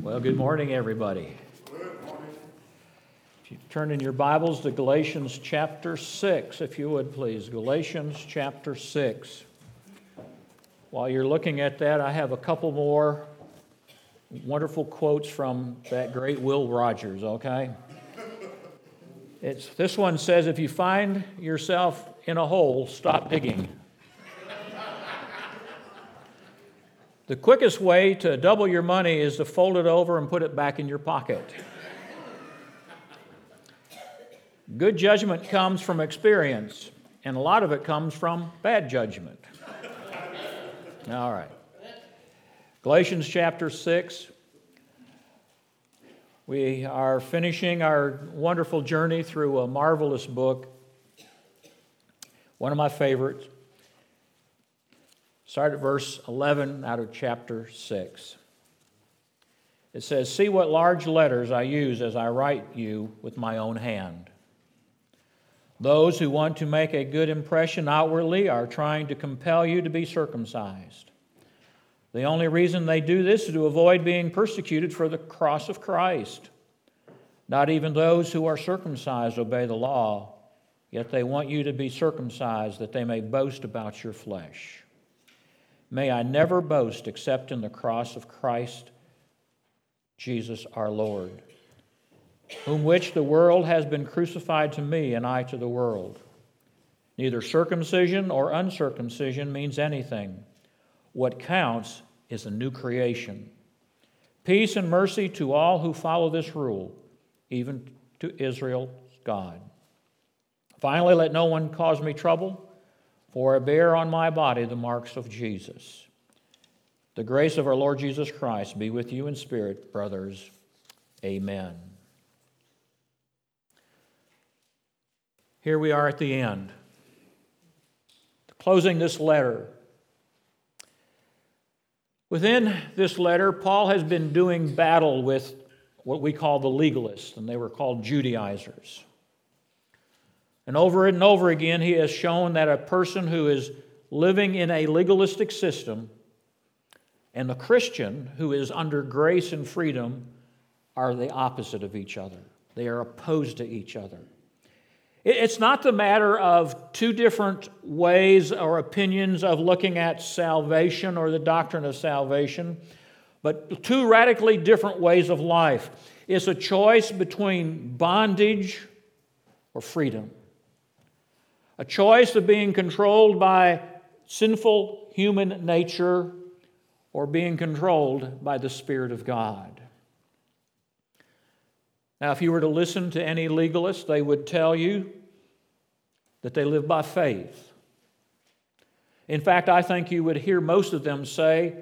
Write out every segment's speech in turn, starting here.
Well, good morning, everybody. Good morning. If you turn in your Bibles to Galatians chapter 6, if you would please. Galatians chapter 6. While you're looking at that, I have a couple more wonderful quotes from that great Will Rogers, okay? It's, this one says, If you find yourself in a hole, stop digging. The quickest way to double your money is to fold it over and put it back in your pocket. Good judgment comes from experience, and a lot of it comes from bad judgment. All right. Galatians chapter 6. We are finishing our wonderful journey through a marvelous book, one of my favorites. Start at verse 11 out of chapter 6. It says, See what large letters I use as I write you with my own hand. Those who want to make a good impression outwardly are trying to compel you to be circumcised. The only reason they do this is to avoid being persecuted for the cross of Christ. Not even those who are circumcised obey the law, yet they want you to be circumcised that they may boast about your flesh. May I never boast except in the cross of Christ Jesus our Lord, whom which the world has been crucified to me and I to the world. Neither circumcision or uncircumcision means anything. What counts is a new creation. Peace and mercy to all who follow this rule, even to Israel's God. Finally, let no one cause me trouble for I bear on my body the marks of Jesus. The grace of our Lord Jesus Christ be with you in spirit, brothers. Amen. Here we are at the end, closing this letter. Within this letter, Paul has been doing battle with what we call the legalists, and they were called Judaizers. And over and over again, he has shown that a person who is living in a legalistic system and a Christian who is under grace and freedom are the opposite of each other. They are opposed to each other. It's not the matter of two different ways or opinions of looking at salvation or the doctrine of salvation, but two radically different ways of life. It's a choice between bondage or freedom a choice of being controlled by sinful human nature or being controlled by the Spirit of God. Now, if you were to listen to any legalist, they would tell you that they live by faith. In fact, I think you would hear most of them say,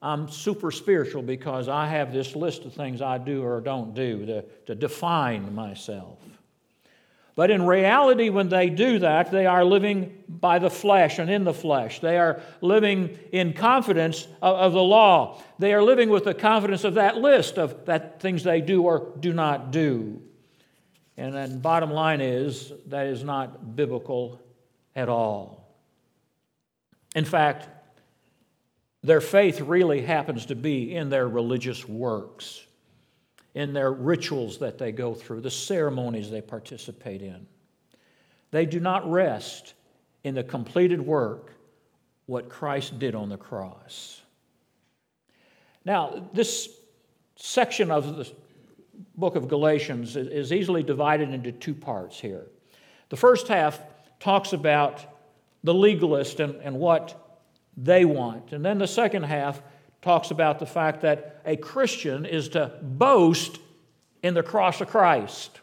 I'm super spiritual because I have this list of things I do or don't do to, to define myself. But in reality, when they do that, they are living by the flesh and in the flesh. They are living in confidence of, of, the law. They are living with the confidence of that list of that things they do or do not do. And then bottom line is that is not biblical at all. In fact, their faith really happens to be in their religious works in their rituals that they go through, the ceremonies they participate in. They do not rest in the completed work, what Christ did on the cross. Now, this section of the book of Galatians is easily divided into two parts here. The first half talks about the legalist and, and what they want, and then the second half talks about the fact that a Christian is to boast in the cross of Christ.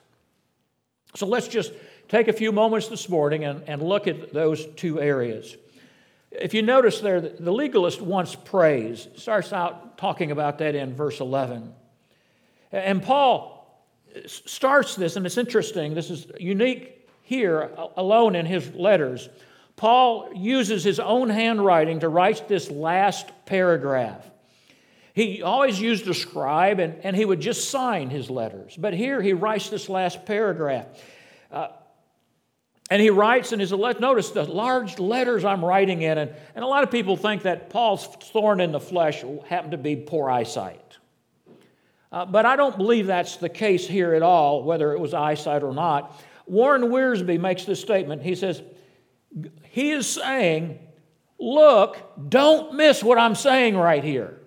So let's just take a few moments this morning and, and look at those two areas. If you notice there, the legalist wants praise. Starts out talking about that in verse 11. And Paul starts this, and it's interesting. This is unique here alone in his letters. Paul uses his own handwriting to write this last paragraph. He always used a scribe and, and he would just sign his letters. But here he writes this last paragraph. Uh, and he writes in his letter, notice the large letters I'm writing in. And, and a lot of people think that Paul's thorn in the flesh happened to be poor eyesight. Uh, but I don't believe that's the case here at all, whether it was eyesight or not. Warren Wiersbe makes this statement. He says, He is saying, Look, don't miss what I'm saying right here.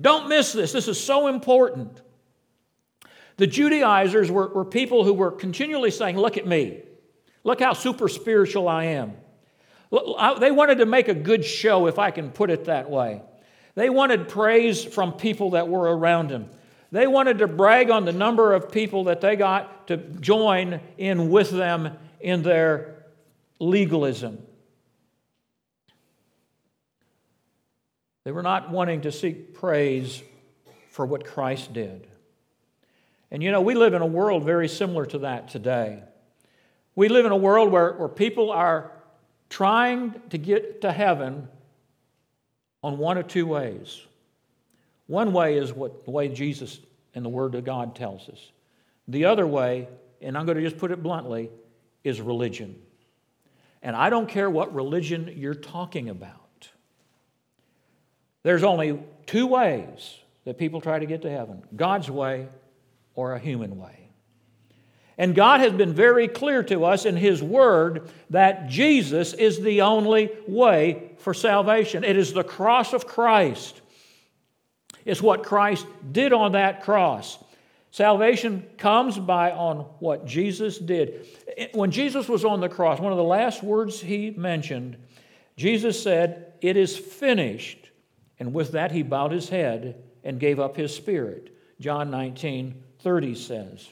Don't miss this. This is so important. The Judaizers were, were people who were continually saying, Look at me. Look how super spiritual I am. They wanted to make a good show, if I can put it that way. They wanted praise from people that were around them. They wanted to brag on the number of people that they got to join in with them in their legalism. They were not wanting to seek praise for what Christ did. And you know, we live in a world very similar to that today. We live in a world where, where people are trying to get to heaven on one of two ways. One way is what the way Jesus and the Word of God tells us. The other way, and I'm going to just put it bluntly, is religion. And I don't care what religion you're talking about. There's only two ways that people try to get to heaven God's way or a human way. And God has been very clear to us in His Word that Jesus is the only way for salvation. It is the cross of Christ, it's what Christ did on that cross. Salvation comes by on what Jesus did. When Jesus was on the cross, one of the last words he mentioned, Jesus said, It is finished. And with that, he bowed his head and gave up his spirit. John 19 30 says.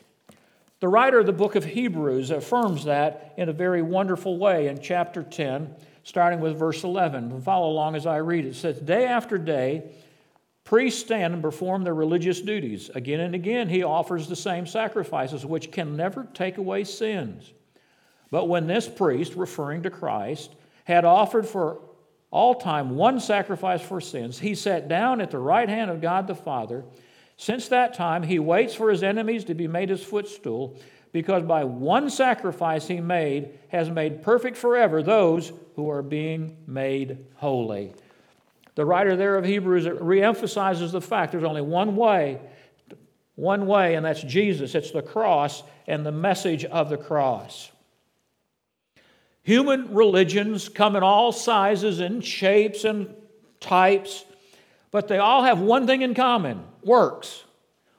The writer of the book of Hebrews affirms that in a very wonderful way in chapter 10, starting with verse 11. Follow along as I read it. It says, Day after day, priests stand and perform their religious duties. Again and again, he offers the same sacrifices, which can never take away sins. But when this priest, referring to Christ, had offered for all time one sacrifice for sins, he sat down at the right hand of God the Father. Since that time, he waits for his enemies to be made his footstool, because by one sacrifice he made has made perfect forever those who are being made holy. The writer there of Hebrews reemphasizes the fact there's only one way, one way, and that's Jesus. It's the cross and the message of the cross. Human religions come in all sizes and shapes and types, but they all have one thing in common works.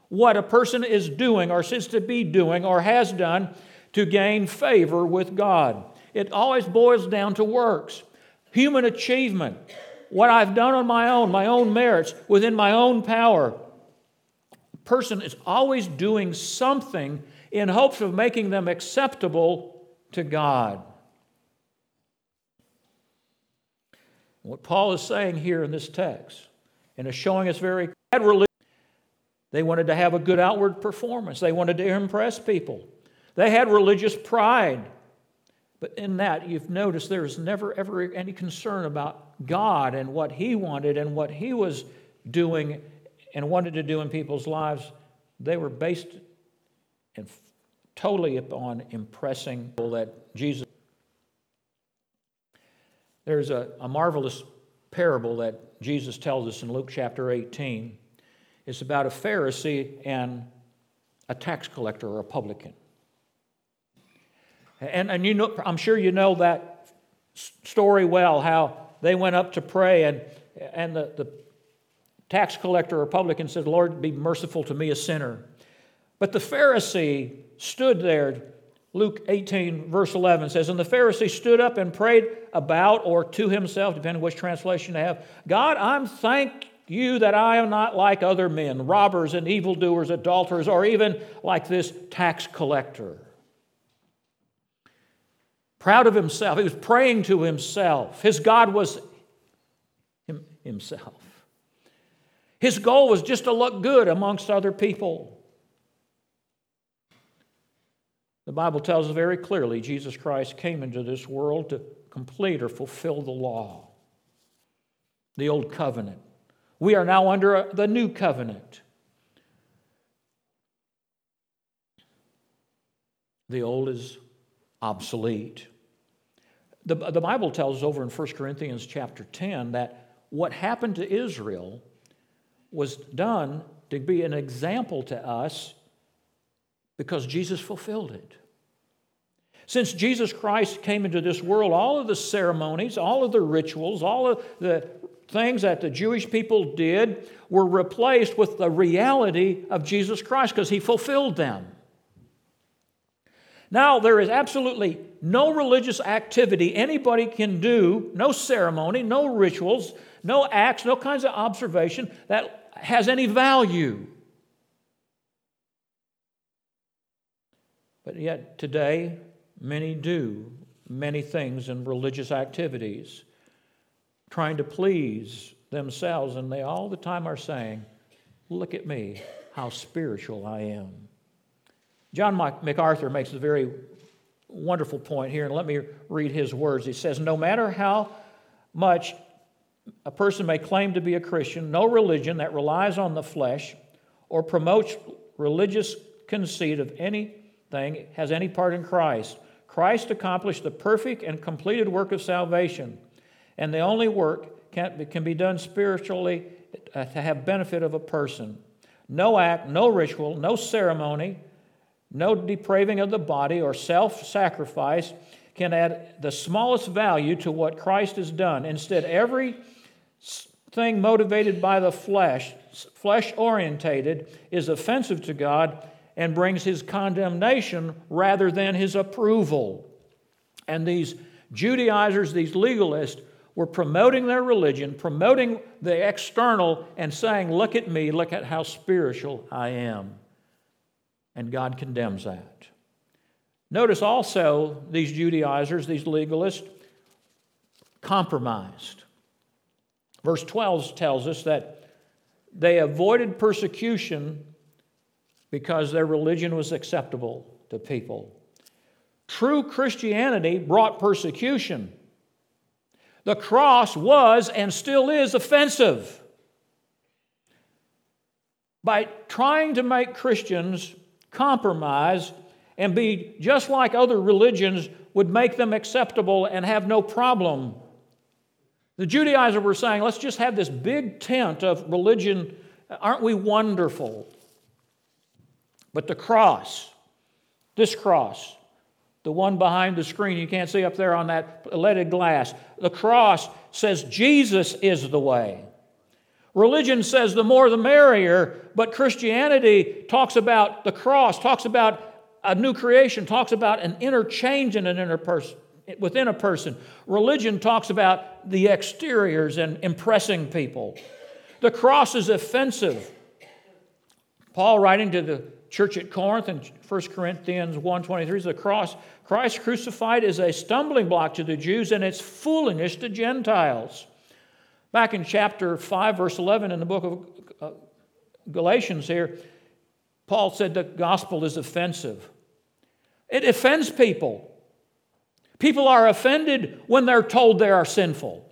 What a person is doing or is to be doing or has done to gain favor with God. It always boils down to works. Human achievement, what I've done on my own, my own merits, within my own power. A person is always doing something in hopes of making them acceptable to God. What Paul is saying here in this text, and is showing us very they wanted to have a good outward performance, they wanted to impress people. They had religious pride. But in that, you've noticed there's never ever any concern about God and what He wanted and what He was doing and wanted to do in people's lives. They were based and totally upon impressing people that Jesus. There's a, a marvelous parable that Jesus tells us in Luke chapter 18. It's about a Pharisee and a tax collector or a publican. And, and you know, I'm sure you know that story well how they went up to pray, and, and the, the tax collector or publican said, Lord, be merciful to me, a sinner. But the Pharisee stood there. Luke 18, verse 11 says, And the Pharisee stood up and prayed about or to himself, depending which translation you have, God, I'm thank you that I am not like other men, robbers and evildoers, adulterers, or even like this tax collector. Proud of himself. He was praying to himself. His God was him, himself. His goal was just to look good amongst other people. The Bible tells us very clearly Jesus Christ came into this world to complete or fulfill the law, the old covenant. We are now under the new covenant. The old is obsolete. The, the Bible tells us over in 1 Corinthians chapter 10 that what happened to Israel was done to be an example to us because Jesus fulfilled it. Since Jesus Christ came into this world, all of the ceremonies, all of the rituals, all of the things that the Jewish people did were replaced with the reality of Jesus Christ because he fulfilled them. Now, there is absolutely no religious activity anybody can do, no ceremony, no rituals, no acts, no kinds of observation that has any value. But yet, today, many do many things in religious activities, trying to please themselves, and they all the time are saying, Look at me, how spiritual I am. John MacArthur makes a very wonderful point here, and let me read his words. He says, No matter how much a person may claim to be a Christian, no religion that relies on the flesh or promotes religious conceit of anything has any part in Christ. Christ accomplished the perfect and completed work of salvation, and the only work can, can be done spiritually uh, to have benefit of a person. No act, no ritual, no ceremony, no depraving of the body or self sacrifice can add the smallest value to what Christ has done. Instead, every thing motivated by the flesh, flesh orientated, is offensive to God and brings his condemnation rather than his approval. And these Judaizers, these legalists, were promoting their religion, promoting the external, and saying, Look at me, look at how spiritual I am and God condemns that. Notice also these Judaizers, these legalists, compromised. Verse 12 tells us that they avoided persecution because their religion was acceptable to people. True Christianity brought persecution. The cross was and still is offensive. By trying to make Christians compromise, and be just like other religions would make them acceptable and have no problem. The Judaizers were saying, let's just have this big tent of religion. Aren't we wonderful? But the cross, this cross, the one behind the screen you can't see up there on that leaded glass, the cross says Jesus is the way. Religion says the more the merrier, but Christianity talks about the cross, talks about a new creation, talks about an inner change in an inner person, within a person. Religion talks about the exteriors and impressing people. The cross is offensive. Paul writing to the church at Corinth in 1 Corinthians 1:23 the cross Christ crucified is a stumbling block to the Jews and it's foolishness to Gentiles. Back in chapter 5, verse 11 in the book of uh, Galatians here, Paul said the gospel is offensive. It offends people. People are offended when they're told they are sinful.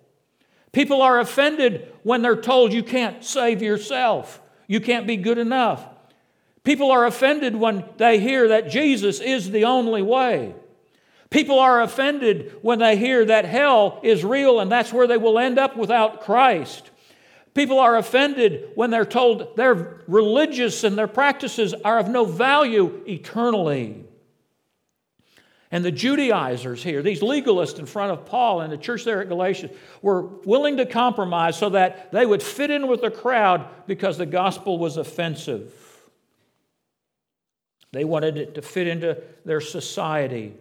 People are offended when they're told you can't save yourself, you can't be good enough. People are offended when they hear that Jesus is the only way. People are offended when they hear that hell is real and that's where they will end up without Christ. People are offended when they're told they're religious and their practices are of no value eternally. And the Judaizers here, these legalists in front of Paul and the church there at Galatia, were willing to compromise so that they would fit in with the crowd because the gospel was offensive. They wanted it to fit into their society.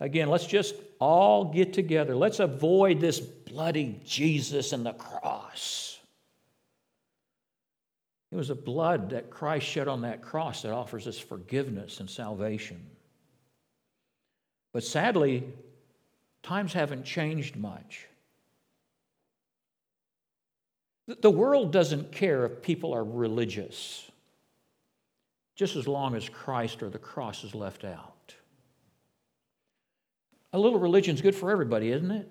Again, let's just all get together. Let's avoid this bloody Jesus and the cross. It was the blood that Christ shed on that cross that offers us forgiveness and salvation. But sadly, times haven't changed much. The world doesn't care if people are religious, just as long as Christ or the cross is left out. A little religion's good for everybody, isn't it?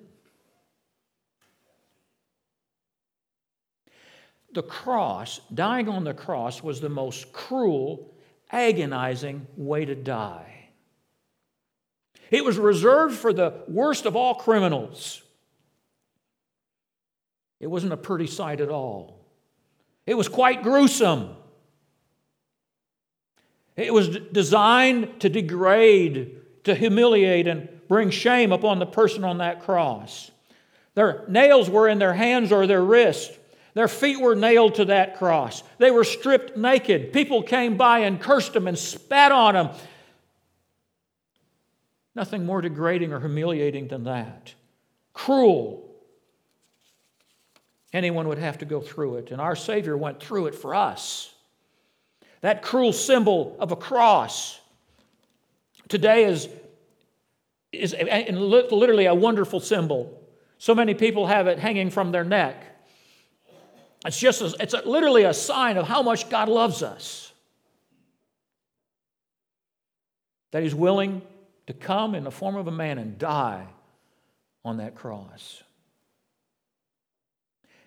The cross, dying on the cross, was the most cruel, agonizing way to die. It was reserved for the worst of all criminals. It wasn't a pretty sight at all. It was quite gruesome. It was designed to degrade, to humiliate, and bring shame upon the person on that cross. Their nails were in their hands or their wrists. Their feet were nailed to that cross. They were stripped naked. People came by and cursed them and spat on them. Nothing more degrading or humiliating than that. Cruel. Anyone would have to go through it, and our Savior went through it for us. That cruel symbol of a cross today is, is literally a wonderful symbol. So many people have it hanging from their neck. It's just a, it's a, literally a sign of how much God loves us. That He's willing to come in the form of a man and die on that cross.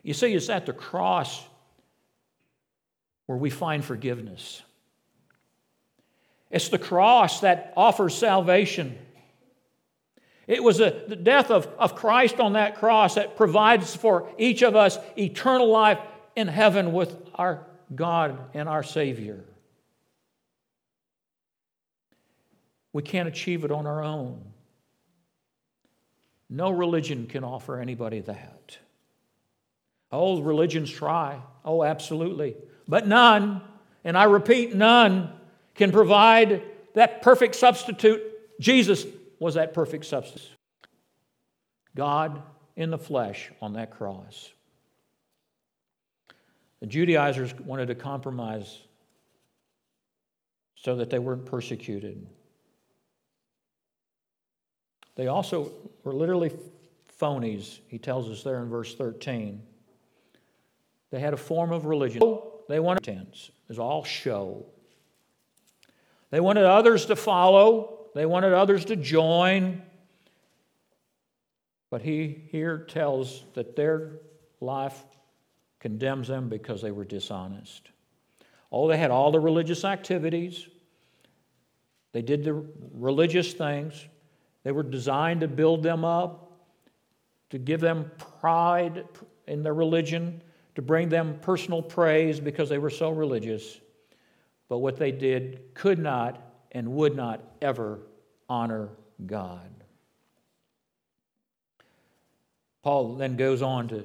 You see, it's at the cross where we find forgiveness. It's the cross that offers salvation. It was a, the death of, of Christ on that cross that provides for each of us eternal life in heaven with our God and our Savior. We can't achieve it on our own. No religion can offer anybody that. Oh, religions try. Oh, absolutely. But none, and I repeat, none can provide that perfect substitute. Jesus was that perfect substitute. God in the flesh on that cross. The Judaizers wanted to compromise so that they weren't persecuted. They also were literally phonies, he tells us there in verse 13. They had a form of religion. They wanted tense. It was all show. They wanted others to follow. They wanted others to join. But he here tells that their life condemns them because they were dishonest. Oh, they had all the religious activities, they did the religious things. They were designed to build them up, to give them pride in their religion, to bring them personal praise because they were so religious. But what they did could not and would not ever honor God. Paul then goes on to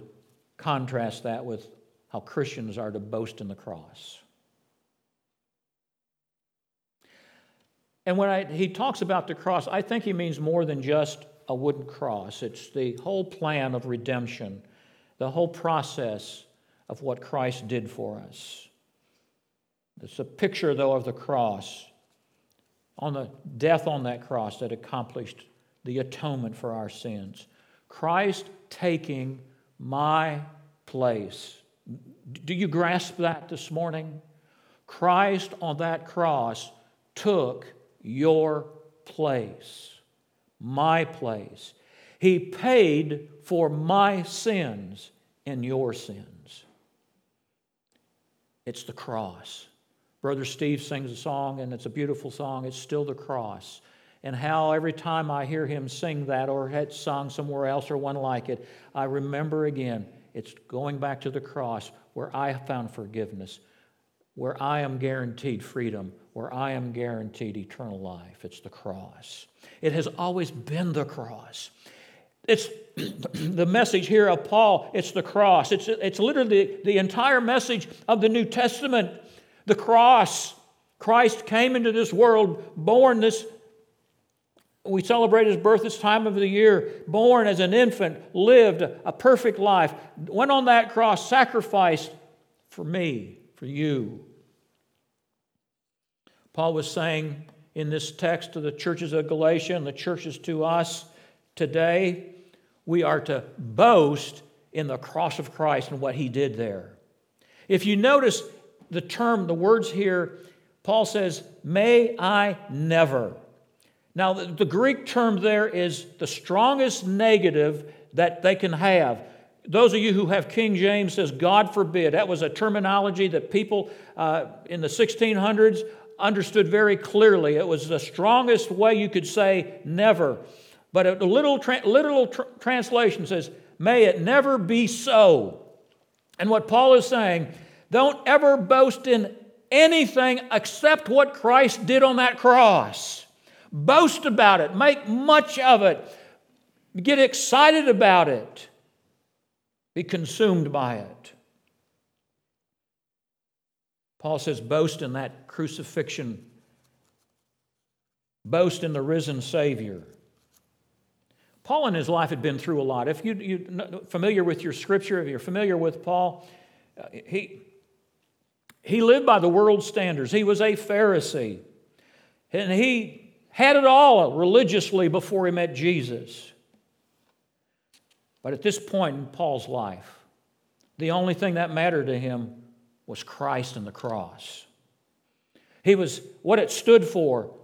contrast that with how Christians are to boast in the cross. And when I, he talks about the cross, I think he means more than just a wooden cross. It's the whole plan of redemption, the whole process of what Christ did for us. It's a picture, though, of the cross, on the death on that cross that accomplished the atonement for our sins. Christ taking my place. Do you grasp that this morning? Christ on that cross took your place, my place. He paid for my sins and your sins. It's the cross. Brother Steve sings a song, and it's a beautiful song. It's still the cross. And how every time I hear him sing that or had sung somewhere else or one like it, I remember again it's going back to the cross where I found forgiveness, where I am guaranteed freedom, where I am guaranteed eternal life. It's the cross. It has always been the cross. It's the message here of Paul, it's the cross. It's, it's literally the entire message of the New Testament the cross. Christ came into this world, born this. We celebrate his birth this time of the year, born as an infant, lived a perfect life, went on that cross, sacrificed for me, for you. Paul was saying in this text to the churches of Galatia and the churches to us today, we are to boast in the cross of Christ and what he did there. If you notice, the term, the words here, Paul says, may I never. Now, the, Greek term there is the strongest negative that they can have. Those of you who have King James says, God forbid. That was a terminology that people uh, in the 1600s understood very clearly. It was the strongest way you could say never. But a little tra- literal tr- translation says, may it never be so. And what Paul is saying don't ever boast in anything except what Christ did on that cross. Boast about it, make much of it, get excited about it, be consumed by it. Paul says, boast in that crucifixion, boast in the risen Savior. Paul in his life had been through a lot. If you, you familiar with your scripture, if you're familiar with Paul, uh, he, he lived by the world's standards. He was a Pharisee. And he had it all religiously before he met Jesus. But at this point in Paul's life, the only thing that mattered to him was Christ and the cross. He was what it stood for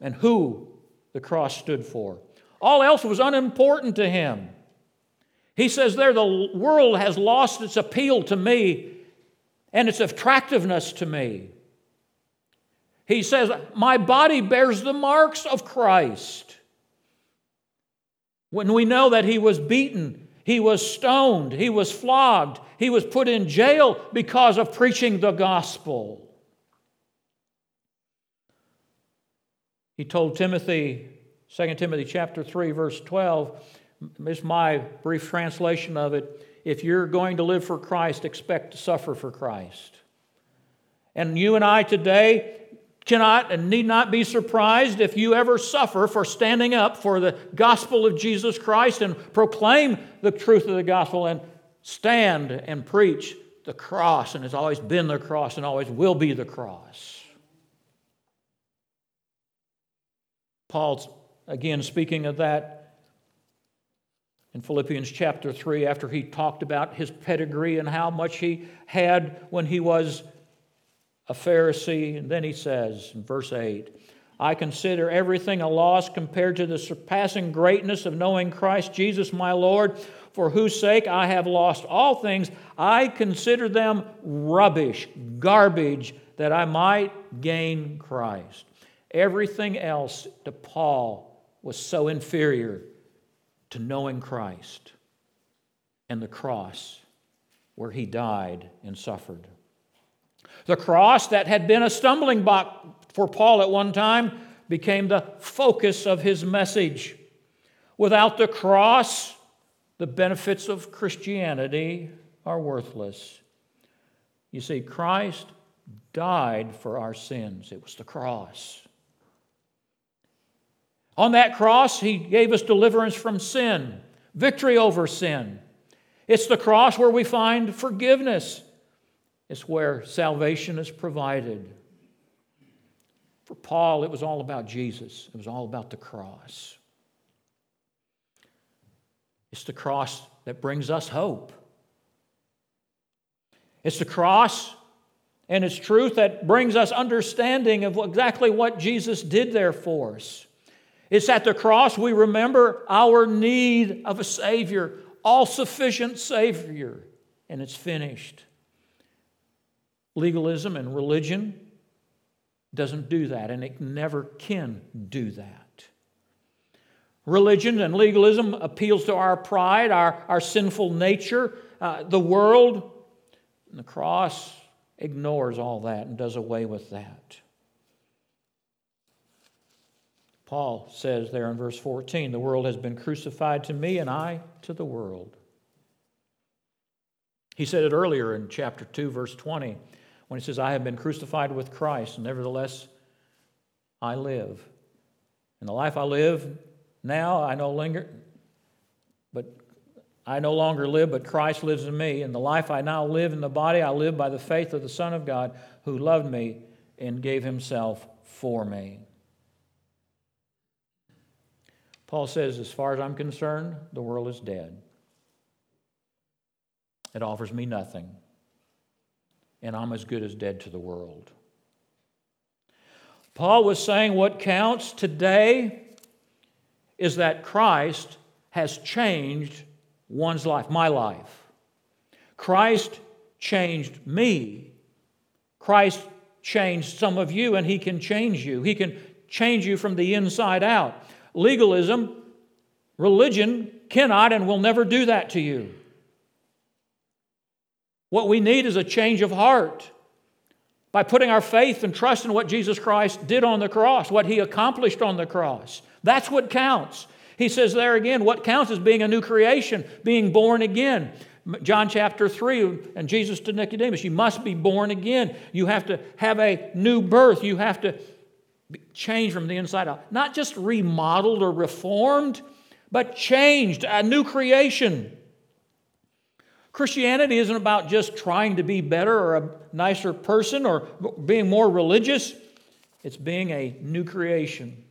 and who the cross stood for. All else was unimportant to him. He says there, the world has lost its appeal to me and its attractiveness to me. He says, My body bears the marks of Christ. When we know that he was beaten, he was stoned, he was flogged, he was put in jail because of preaching the gospel. He told Timothy, 2 Timothy chapter 3 verse 12, is my brief translation of it. If you're going to live for Christ, expect to suffer for Christ. And you and I today cannot and need not be surprised if you ever suffer for standing up for the gospel of Jesus Christ and proclaim the truth of the gospel and stand and preach the cross, and has always been the cross and always will be the cross. Paul's again speaking of that in Philippians chapter 3 after he talked about his pedigree and how much he had when he was a Pharisee. And then he says in verse 8, I consider everything a loss compared to the surpassing greatness of knowing Christ Jesus my Lord, for whose sake I have lost all things. I consider them rubbish, garbage, that I might gain Christ. Everything else to Paul was so inferior to knowing Christ and the cross where he died and suffered. The cross that had been a stumbling block for Paul at one time became the focus of his message. Without the cross, the benefits of Christianity are worthless. You see, Christ died for our sins, it was the cross. On that cross, He gave us deliverance from sin, victory over sin. It's the cross where we find forgiveness, it's where salvation is provided. For Paul, it was all about Jesus, it was all about the cross. It's the cross that brings us hope. It's the cross and its truth that brings us understanding of exactly what Jesus did there for us. It's at the cross we remember our need of a Savior, all sufficient Savior, and it's finished. Legalism and religion doesn't do that, and it never can do that. Religion and legalism appeals to our pride, our, our sinful nature, uh, the world. And the cross ignores all that and does away with that. Paul says there in verse 14, the world has been crucified to me and I to the world. He said it earlier in chapter 2, verse 20, when he says, I have been crucified with Christ, and nevertheless I live. In the life I live now, I no longer, but I no longer live, but Christ lives in me. In the life I now live in the body, I live by the faith of the Son of God who loved me and gave himself for me. Paul says, as far as I'm concerned, the world is dead. It offers me nothing, and I'm as good as dead to the world. Paul was saying what counts today is that Christ has changed one's life, my life. Christ changed me. Christ changed some of you, and He can change you. He can change you from the inside out. Legalism, religion cannot and will never do that to you. What we need is a change of heart. by putting our faith and trust in what Jesus Christ did on the cross, what he accomplished on the cross. That's what counts. He says there again, what counts is being a new creation, being born again. John chapter 3, and Jesus to Nicodemus, you must be born again. You have to have a new birth. You have to change from the inside out. Not just remodeled or reformed, but changed, a new creation. Christianity isn't about just trying to be better or a nicer person or being more religious, it's being a new creation.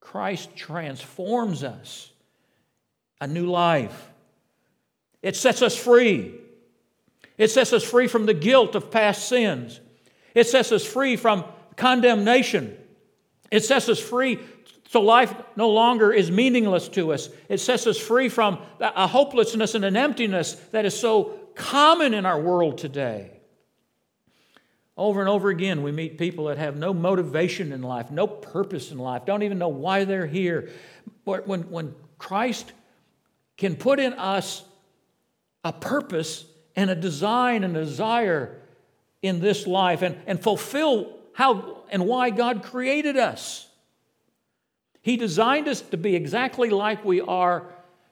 Christ transforms us, a new life. It sets us free. It sets us free from the guilt of past sins. It sets us free from condemnation. It sets us free so life no longer is meaningless to us. It sets us free from a hopelessness and an emptiness that is so common in our world today. Over and over again, we meet people that have no motivation in life, no purpose in life, don't even know why they're here. But When, when Christ can put in us a purpose and a design and a desire in this life and, and fulfill how and why God created us. He designed us to be exactly like we are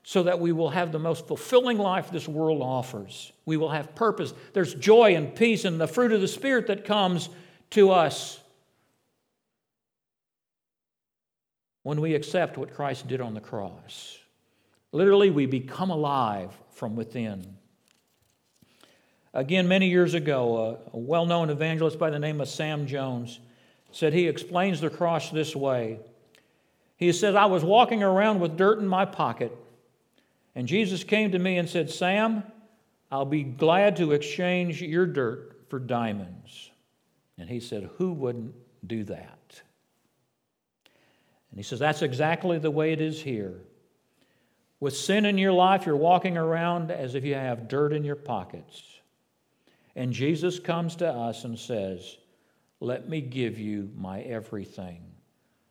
so that we will have the most fulfilling life this world offers. We will have purpose. There's joy and peace and the fruit of the Spirit that comes to us when we accept what Christ did on the cross. Literally, we become alive from within. Again, many years ago, a well known evangelist by the name of Sam Jones said he explains the cross this way he says, I was walking around with dirt in my pocket, and Jesus came to me and said, Sam, I'll be glad to exchange your dirt for diamonds. And he said, Who wouldn't do that? And he says, That's exactly the way it is here. With sin in your life, you're walking around as if you have dirt in your pockets. And Jesus comes to us and says, Let me give you my everything.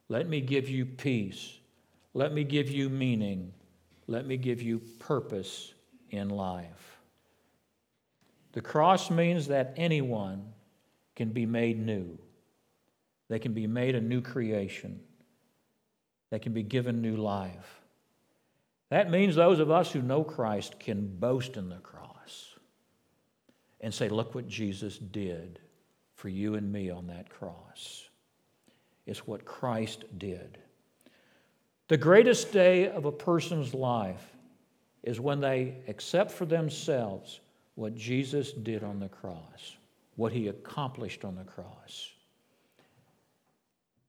Let me give you peace. Let me give you meaning. Let me give you purpose in life. The cross means that anyone can be made new. They can be made a new creation. They can be given new life. That means those of us who know Christ can boast in the cross and say, Look what Jesus did for you and me on that cross It's what Christ did. The greatest day of a person's life is when they accept for themselves what Jesus did on the cross, what he accomplished on the cross.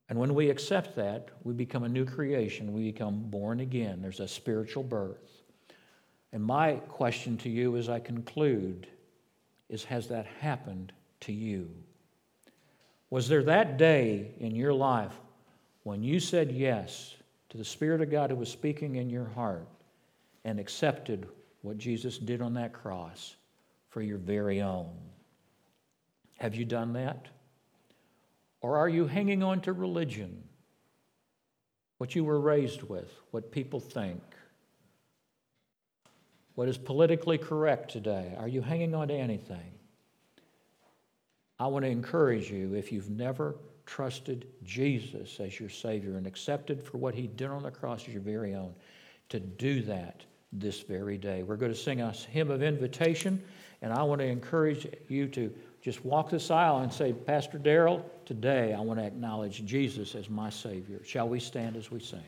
And when we accept that, we become a new creation. We become born again. There's a spiritual birth. And my question to you as I conclude is Has that happened to you? Was there that day in your life when you said yes to the Spirit of God who was speaking in your heart and accepted what Jesus did on that cross for your very own? Have you done that? Or are you hanging on to religion? What you were raised with, what people think, what is politically correct today? Are you hanging on to anything? I want to encourage you if you've never trusted Jesus as your Savior and accepted for what He did on the cross as your very own, to do that this very day. We're going to sing a hymn of invitation, and I want to encourage you to just walk this aisle and say, Pastor Darrell, today I want to acknowledge Jesus as my Savior. Shall we stand as we sing?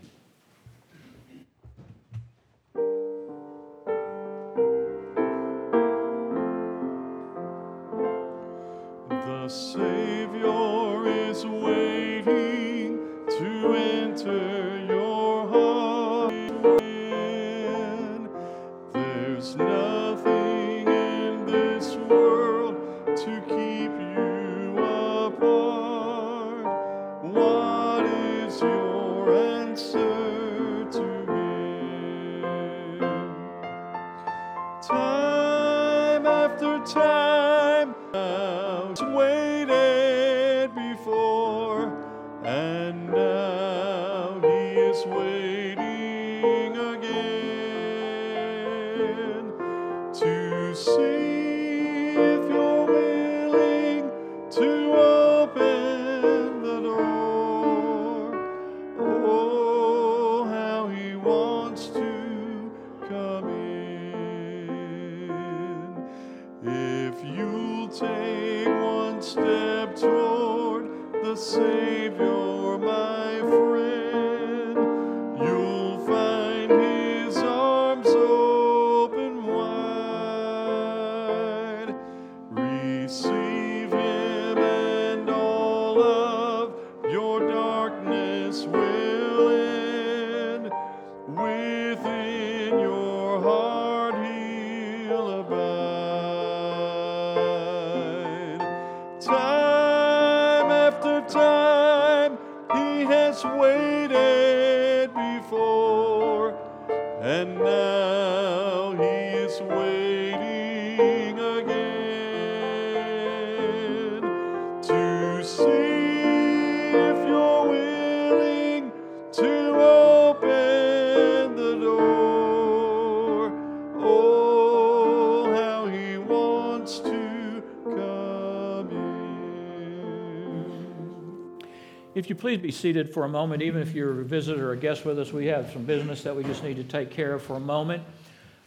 If you please be seated for a moment, even if you're a visitor or a guest with us, we have some business that we just need to take care of for a moment.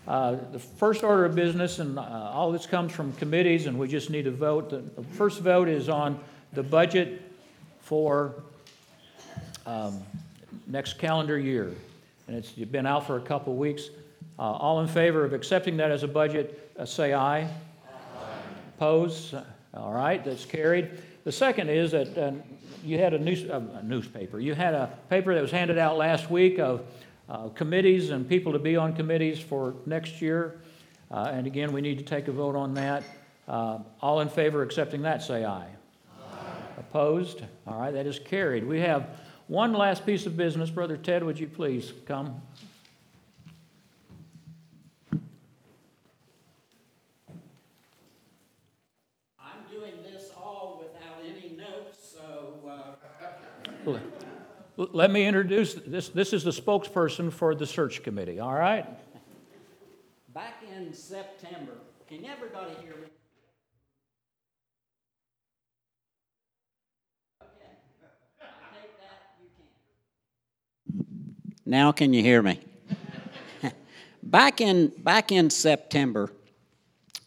Uh, The first order of business, and uh, all this comes from committees, and we just need to vote. The first vote is on the budget for um, next calendar year. And it's been out for a couple weeks. Uh, All in favor of accepting that as a budget, uh, say aye. Oppose? All right, that's carried. The second is that uh, you had a news- uh, a newspaper, you had a paper that was handed out last week of uh, committees and people to be on committees for next year. Uh, And again, we need to take a vote on that. Uh, All in favor of accepting that, say aye. Opposed? All right, that is carried. We have one last piece of business. Brother Ted, would you please come? I'm doing this all without any notes, so uh, L- Let me introduce, this, this is the spokesperson for the search committee, all right? back in September, can everybody hear me? Okay, I take that you can. Now can you hear me? back in back in September,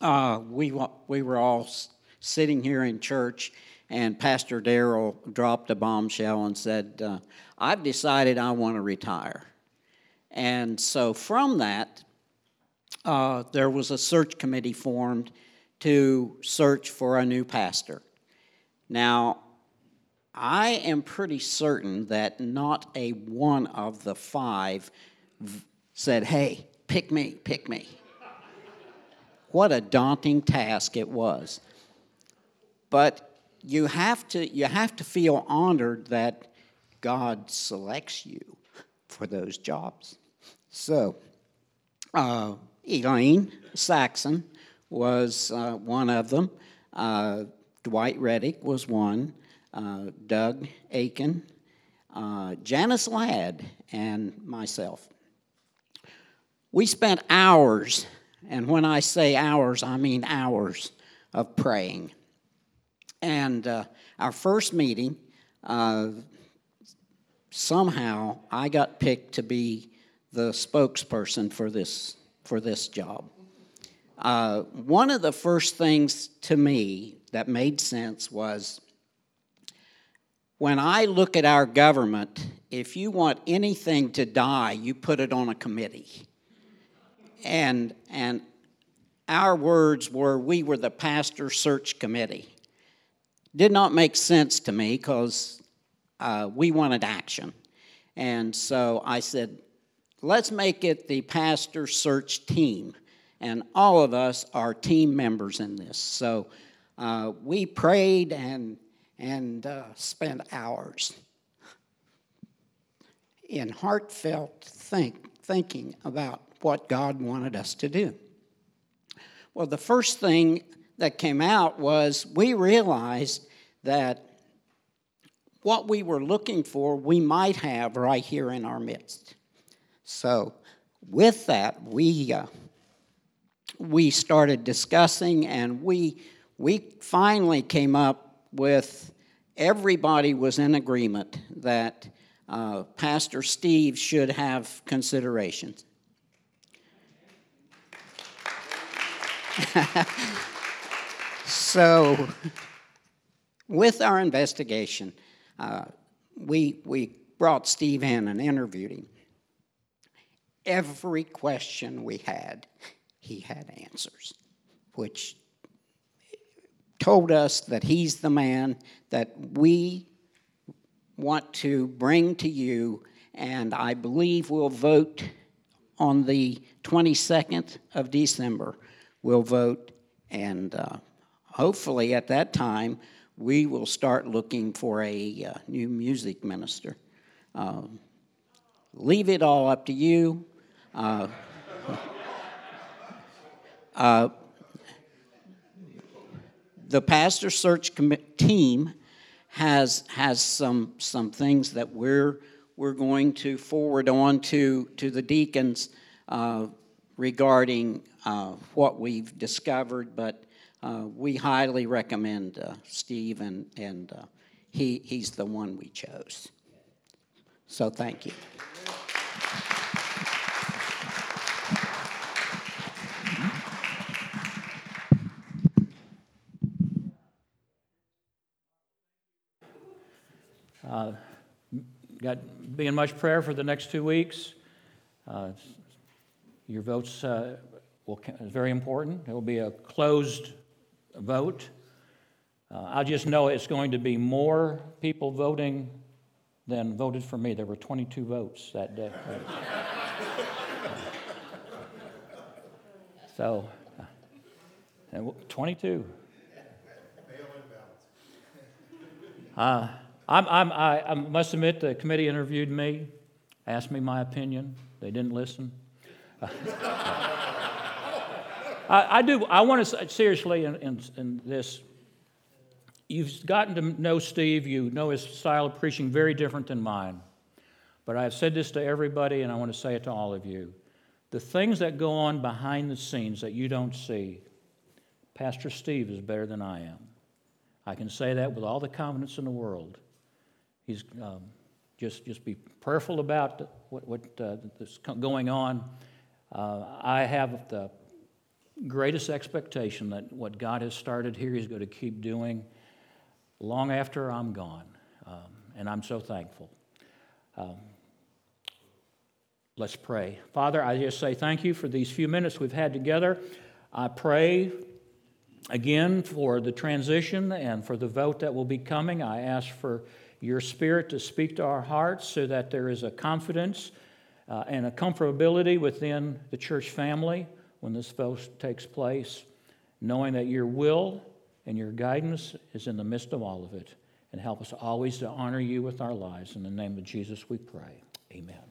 uh, we wa- we were all s- sitting here in church, and Pastor Darrell dropped a bombshell and said, uh, "I've decided I want to retire." And so from that, uh, there was a search committee formed to search for a new pastor. Now, I am pretty certain that not a one of the five v- said, Hey, pick me, pick me. What a daunting task it was. But you have to, you have to feel honored that God selects you for those jobs. So, uh, Elaine Saxon was uh, one of them. Uh, Dwight Reddick was one. Uh, Doug Aiken, uh, Janice Ladd, and myself. We spent hours, and when I say hours, I mean hours of praying. And uh, our first meeting, uh, somehow I got picked to be the spokesperson for this for this job. Uh, one of the first things to me that made sense was when I look at our government, if you want anything to die, you put it on a committee. And and our words were we were the pastor search committee. Did not make sense to me because uh, we wanted action. And so I said, let's make it the pastor search team. And all of us are team members in this. So uh, we prayed and, and uh, spent hours in heartfelt think, thinking about what God wanted us to do. Well, the first thing that came out was we realized that what we were looking for, we might have right here in our midst. So, with that, we uh, we started discussing, and we we finally came up with everybody was in agreement that uh, Pastor Steve should have considerations. So, with our investigation, uh, we, we brought Steve in and interviewed him. Every question we had, he had answers, which told us that he's the man that we want to bring to you, and I believe we'll vote on the 22nd of December. We'll vote, and uh, hopefully at that time, we will start looking for a uh, new music minister. Um, leave it all up to you. Uh, uh, the pastor search commi- team has has some some things that we're we're going to forward on to to the deacons uh, regarding what we've discovered, but we highly recommend uh, Steve, and and uh, he he's the one we chose. So thank you. Uh, got be in much prayer for the next two weeks. Uh, your votes uh, will very important. It will be a closed vote. Uh, I just know it's going to be more people voting than voted for me. There were 22 votes that day. so, uh, 22. Uh, I'm, I'm, I, I must admit, the committee interviewed me, asked me my opinion. They didn't listen. I, I, do. I want to seriously in, in, in, this. You've gotten to know Steve. You know his style of preaching very different than mine. But I've said this to everybody, and I want to say it to all of you. The things that go on behind the scenes that you don't see, Pastor Steve is better than I am. I can say that with all the confidence in the world. He's um, just just be prayerful about what what uh, is going on. Uh, I have the greatest expectation that what God has started here, He's going to keep doing long after I'm gone, um, and I'm so thankful. Um, let's pray. Father, I just say thank you for these few minutes we've had together. I pray again for the transition and for the vote that will be coming. I ask for your spirit to speak to our hearts so that there is a confidence uh, and a comfortability within the church family when this vote takes place, knowing that your will and your guidance is in the midst of all of it. And help us always to honor you with our lives. In the name of Jesus, we pray. Amen.